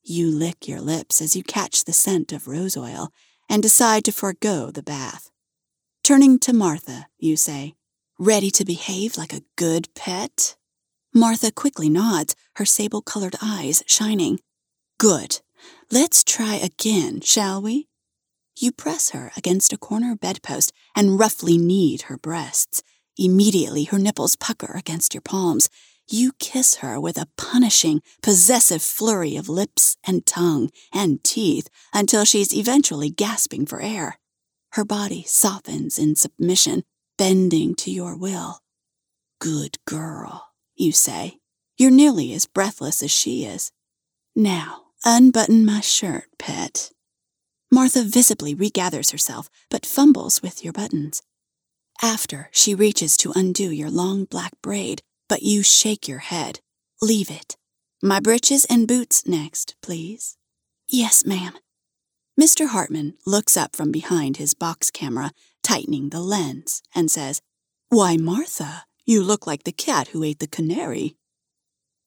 You lick your lips as you catch the scent of rose oil and decide to forego the bath. Turning to Martha, you say, Ready to behave like a good pet? Martha quickly nods, her sable colored eyes shining. Good. Let's try again, shall we? You press her against a corner bedpost and roughly knead her breasts. Immediately, her nipples pucker against your palms. You kiss her with a punishing, possessive flurry of lips and tongue and teeth until she's eventually gasping for air. Her body softens in submission, bending to your will. Good girl, you say. You're nearly as breathless as she is. Now, unbutton my shirt, pet. Martha visibly regathers herself, but fumbles with your buttons. After, she reaches to undo your long black braid, but you shake your head. Leave it. My breeches and boots next, please. Yes, ma'am. Mr. Hartman looks up from behind his box camera, tightening the lens, and says, Why, Martha, you look like the cat who ate the canary.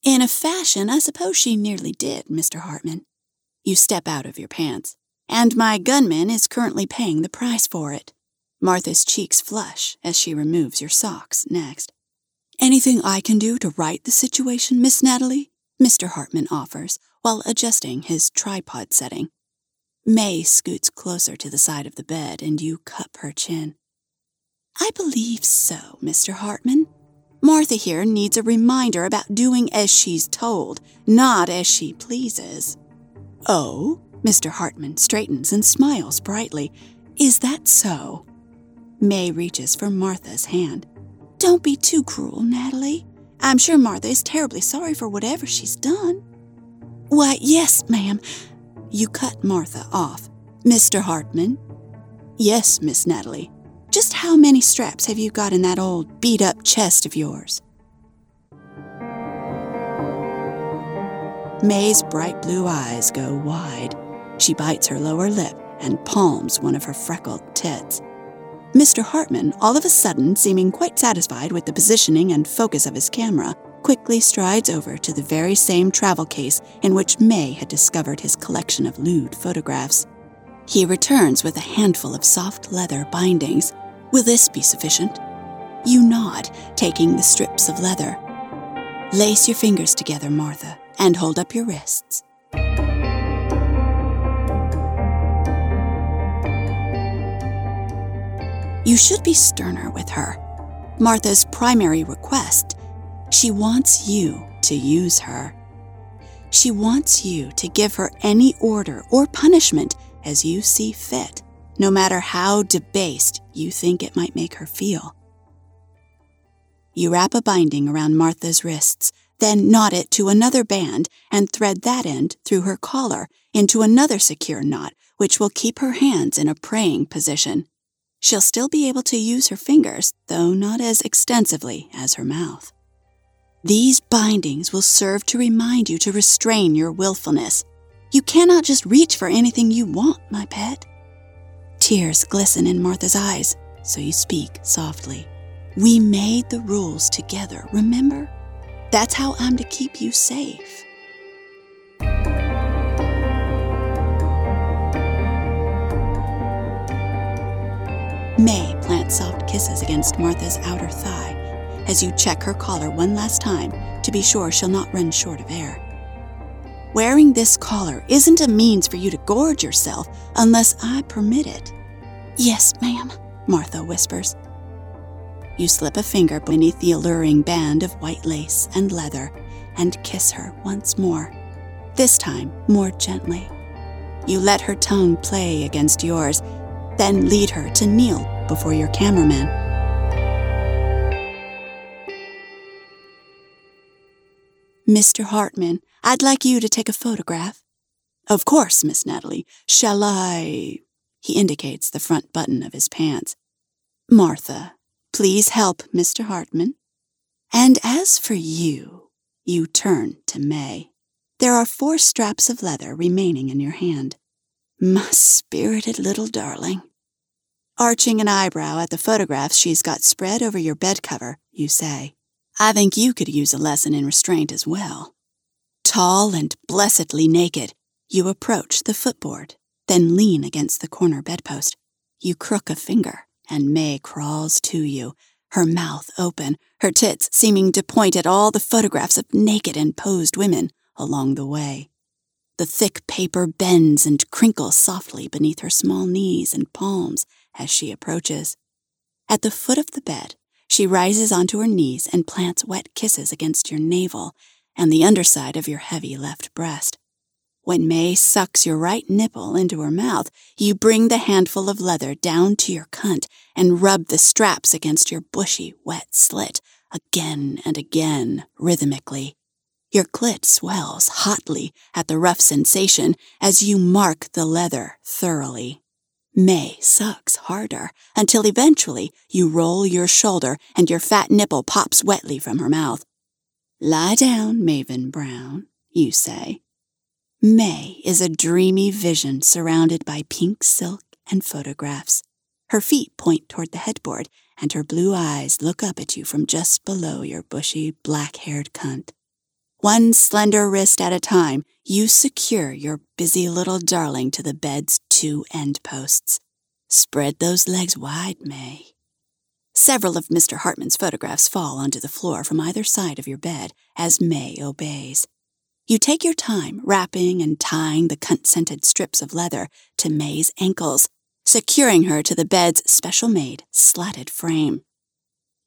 In a fashion, I suppose she nearly did, Mr. Hartman. You step out of your pants, and my gunman is currently paying the price for it. Martha's cheeks flush as she removes your socks next. Anything I can do to right the situation, Miss Natalie? Mr. Hartman offers, while adjusting his tripod setting. May scoots closer to the side of the bed and you cup her chin. I believe so, Mr. Hartman. Martha here needs a reminder about doing as she's told, not as she pleases. Oh? Mr. Hartman straightens and smiles brightly. Is that so? May reaches for Martha's hand. Don't be too cruel, Natalie. I'm sure Martha is terribly sorry for whatever she's done. Why, yes, ma'am. You cut Martha off. Mr. Hartman? Yes, Miss Natalie. Just how many straps have you got in that old beat up chest of yours? May's bright blue eyes go wide. She bites her lower lip and palms one of her freckled tits. Mr. Hartman, all of a sudden seeming quite satisfied with the positioning and focus of his camera, quickly strides over to the very same travel case in which May had discovered his collection of lewd photographs. He returns with a handful of soft leather bindings. Will this be sufficient? You nod, taking the strips of leather. Lace your fingers together, Martha, and hold up your wrists. You should be sterner with her. Martha's primary request she wants you to use her. She wants you to give her any order or punishment as you see fit, no matter how debased you think it might make her feel. You wrap a binding around Martha's wrists, then knot it to another band and thread that end through her collar into another secure knot, which will keep her hands in a praying position. She'll still be able to use her fingers, though not as extensively as her mouth. These bindings will serve to remind you to restrain your willfulness. You cannot just reach for anything you want, my pet. Tears glisten in Martha's eyes, so you speak softly. We made the rules together, remember? That's how I'm to keep you safe. Soft kisses against Martha's outer thigh as you check her collar one last time to be sure she'll not run short of air. Wearing this collar isn't a means for you to gorge yourself unless I permit it. Yes, ma'am, Martha whispers. You slip a finger beneath the alluring band of white lace and leather and kiss her once more, this time more gently. You let her tongue play against yours, then lead her to kneel before your cameraman. Mr. Hartman, I'd like you to take a photograph. Of course, Miss Natalie. Shall I? He indicates the front button of his pants. Martha, please help Mr. Hartman. And as for you, you turn to May. There are four straps of leather remaining in your hand. My spirited little darling. Arching an eyebrow at the photographs she's got spread over your bed cover, you say, I think you could use a lesson in restraint as well. Tall and blessedly naked, you approach the footboard, then lean against the corner bedpost. You crook a finger, and May crawls to you, her mouth open, her tits seeming to point at all the photographs of naked and posed women along the way. The thick paper bends and crinkles softly beneath her small knees and palms as she approaches. At the foot of the bed, she rises onto her knees and plants wet kisses against your navel and the underside of your heavy left breast. When May sucks your right nipple into her mouth, you bring the handful of leather down to your cunt and rub the straps against your bushy, wet slit again and again, rhythmically. Your clit swells hotly at the rough sensation as you mark the leather thoroughly. May sucks harder until eventually you roll your shoulder and your fat nipple pops wetly from her mouth. Lie down, Maven Brown, you say. May is a dreamy vision surrounded by pink silk and photographs. Her feet point toward the headboard, and her blue eyes look up at you from just below your bushy, black haired cunt. One slender wrist at a time, you secure your busy little darling to the bed's two end posts. Spread those legs wide, May. Several of Mr. Hartman's photographs fall onto the floor from either side of your bed as May obeys. You take your time wrapping and tying the cunt scented strips of leather to May's ankles, securing her to the bed's special made, slatted frame.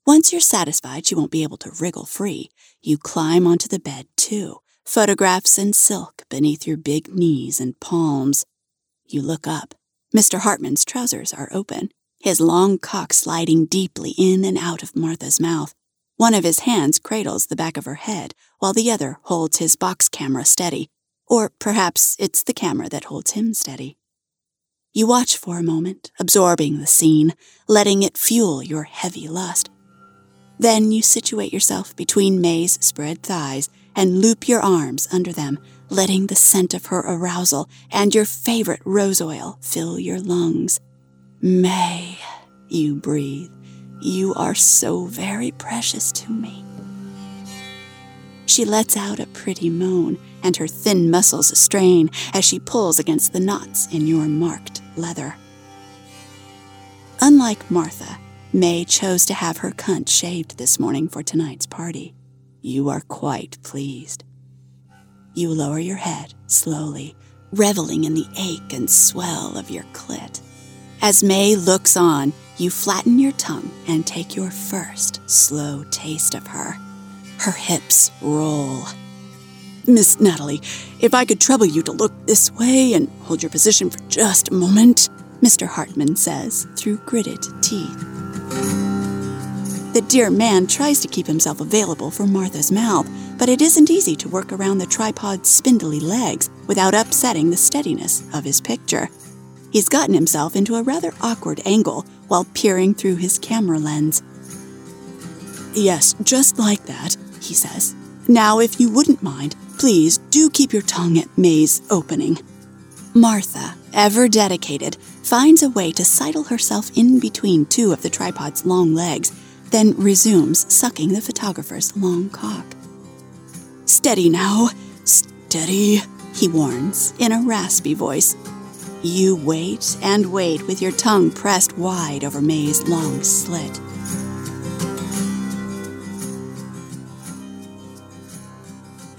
Once you're satisfied she won't be able to wriggle free, you climb onto the bed too, photographs in silk beneath your big knees and palms. You look up. Mr. Hartman's trousers are open, his long cock sliding deeply in and out of Martha's mouth. One of his hands cradles the back of her head, while the other holds his box camera steady. Or perhaps it's the camera that holds him steady. You watch for a moment, absorbing the scene, letting it fuel your heavy lust. Then you situate yourself between May's spread thighs and loop your arms under them, letting the scent of her arousal and your favorite rose oil fill your lungs. May, you breathe, you are so very precious to me. She lets out a pretty moan, and her thin muscles strain as she pulls against the knots in your marked leather. Unlike Martha, May chose to have her cunt shaved this morning for tonight's party. You are quite pleased. You lower your head slowly, reveling in the ache and swell of your clit. As May looks on, you flatten your tongue and take your first slow taste of her. Her hips roll. Miss Natalie, if I could trouble you to look this way and hold your position for just a moment, Mr. Hartman says through gritted teeth. The dear man tries to keep himself available for Martha's mouth, but it isn't easy to work around the tripod's spindly legs without upsetting the steadiness of his picture. He's gotten himself into a rather awkward angle while peering through his camera lens. Yes, just like that, he says. Now, if you wouldn't mind, please do keep your tongue at May's opening. Martha, ever dedicated, finds a way to sidle herself in between two of the tripod's long legs, then resumes sucking the photographer's long cock. Steady now, steady, he warns in a raspy voice. You wait and wait with your tongue pressed wide over May's long slit.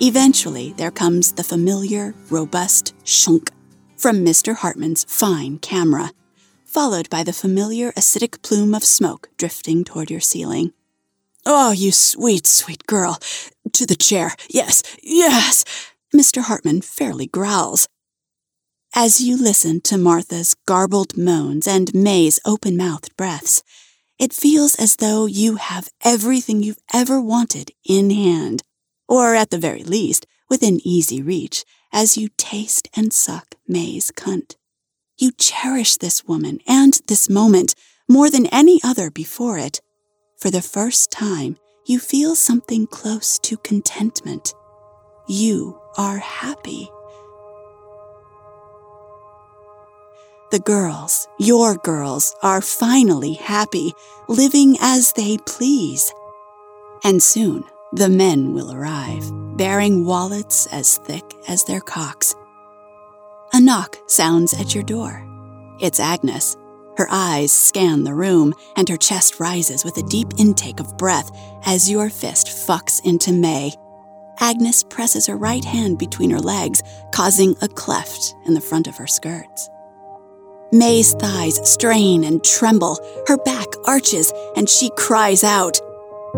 Eventually, there comes the familiar, robust shunk from Mr. Hartman's fine camera. followed by the familiar acidic plume of smoke drifting toward your ceiling. Oh, you sweet, sweet girl. To the chair. Yes, yes. Mr. Hartman fairly growls. As you listen to Martha's garbled moans and May's open mouthed breaths, it feels as though you have everything you've ever wanted in hand, or at the very least, within easy reach, as you taste and suck May's cunt. You cherish this woman and this moment more than any other before it. For the first time, you feel something close to contentment. You are happy. The girls, your girls, are finally happy, living as they please. And soon, the men will arrive, bearing wallets as thick as their cocks. A knock sounds at your door. It's Agnes. Her eyes scan the room, and her chest rises with a deep intake of breath as your fist fucks into May. Agnes presses her right hand between her legs, causing a cleft in the front of her skirts. May's thighs strain and tremble, her back arches, and she cries out.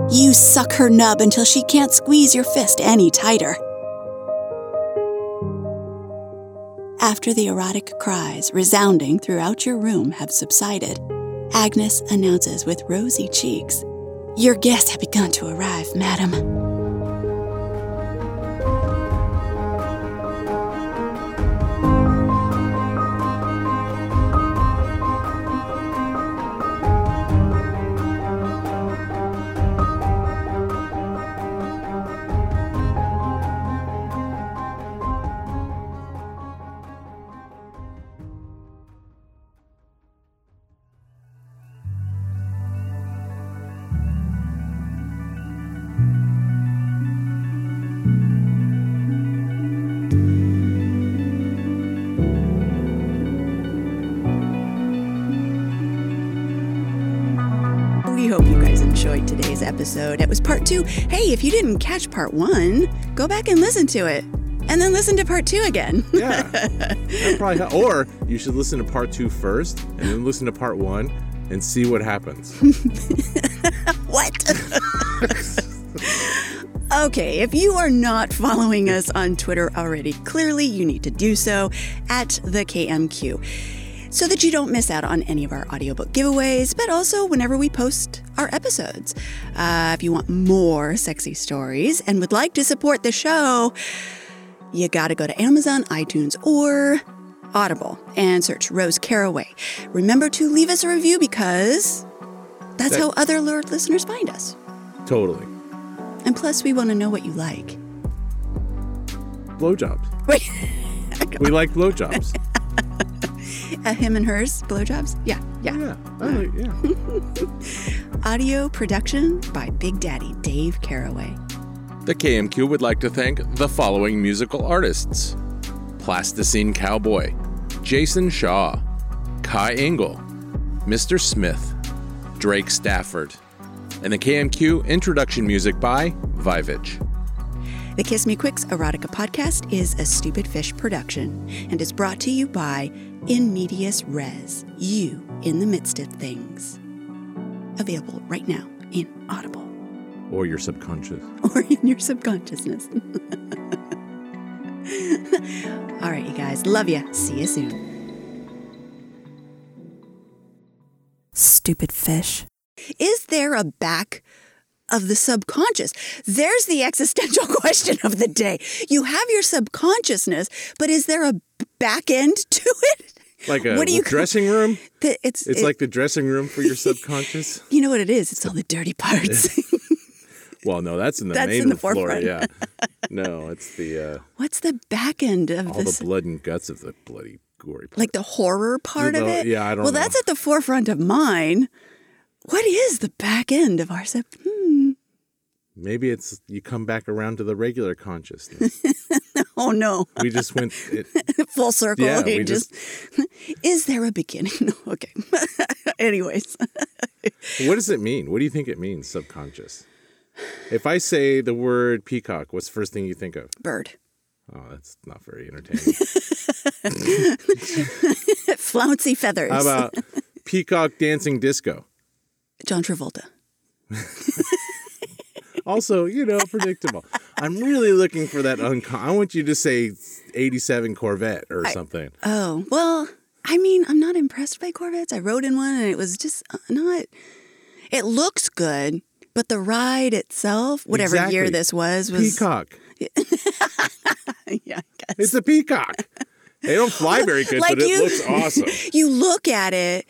You suck her nub until she can't squeeze your fist any tighter. After the erotic cries resounding throughout your room have subsided, Agnes announces with rosy cheeks, Your guests have begun to arrive, madam. Enjoyed today's episode. It was part two. Hey, if you didn't catch part one, go back and listen to it. And then listen to part two again. Yeah. Probably ha- or you should listen to part two first and then listen to part one and see what happens. what? okay, if you are not following us on Twitter already, clearly you need to do so at the KMQ so that you don't miss out on any of our audiobook giveaways, but also whenever we post our episodes. Uh, if you want more sexy stories and would like to support the show, you gotta go to Amazon, iTunes, or Audible and search Rose Caraway. Remember to leave us a review because that's That- how other lured listeners find us. totally. And plus, we want to know what you like. Blowjobs. Wait, We like blowjobs. Uh, him and hers blowjobs? Yeah, yeah. Yeah. I yeah. Audio production by Big Daddy Dayv Caraway. The KMQ would like to thank the following musical artists Plasticine Cowboy, Jason Shaw, Kai Engel, Mr. Smith, Drake Stafford, and the KMQ introduction music by Vivage. The Kiss Me Quicks Erotica podcast is a Stupid Fish production and is brought to you by In Medias Res, you in the midst of things. Available right now in Audible Or your subconscious. or in your subconsciousness. All right, you guys. Love you. See you soon. Stupid fish. Is there a back of the subconscious? There's the existential question of the day. You have your subconsciousness, but is there a back end to it? Like a What do you- dressing room? The- It's, It's it- like the dressing room for your subconscious. you know what it is. It's all the dirty parts. Well, no, that's in the That's main in the floor. forefront. Yeah. No, it's the uh, What's the back end of all this? the blood and guts of the bloody gory. Part. like the horror part of it? yeah, I don't Well, know. that's at the forefront of mine. What is the back end of our sub? Maybe it's you come back around to the regular consciousness. Oh no, we just went. It, full circle. Yeah, we just, is there a beginning? Okay. Anyways, what does it mean? What do you think it means? Subconscious. If I say the word peacock, what's the first thing you think of? bird, Oh, that's not very entertaining. flouncy feathers. How about Peacock Dancing Disco. John Travolta. Also, you know, predictable. I'm really looking for that uncon. I want you to say 87 Corvette or something. Oh, well, I mean, I'm not impressed by Corvettes. I rode in one and it was just uh, not. It looks good, but the ride itself, whatever year this was, was. Peacock. yeah, I guess. It's a peacock. They don't fly very good, Like but it you- looks awesome. You look at it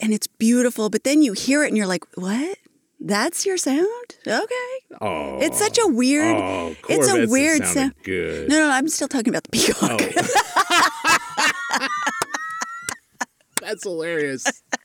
and it's beautiful, but then you hear it and you're like, what? That's your sound? Okay. Oh, It's such a oh. weird. Oh, it's a weird sound. Good. No, no, I'm still talking about the peacock. Oh. That's hilarious.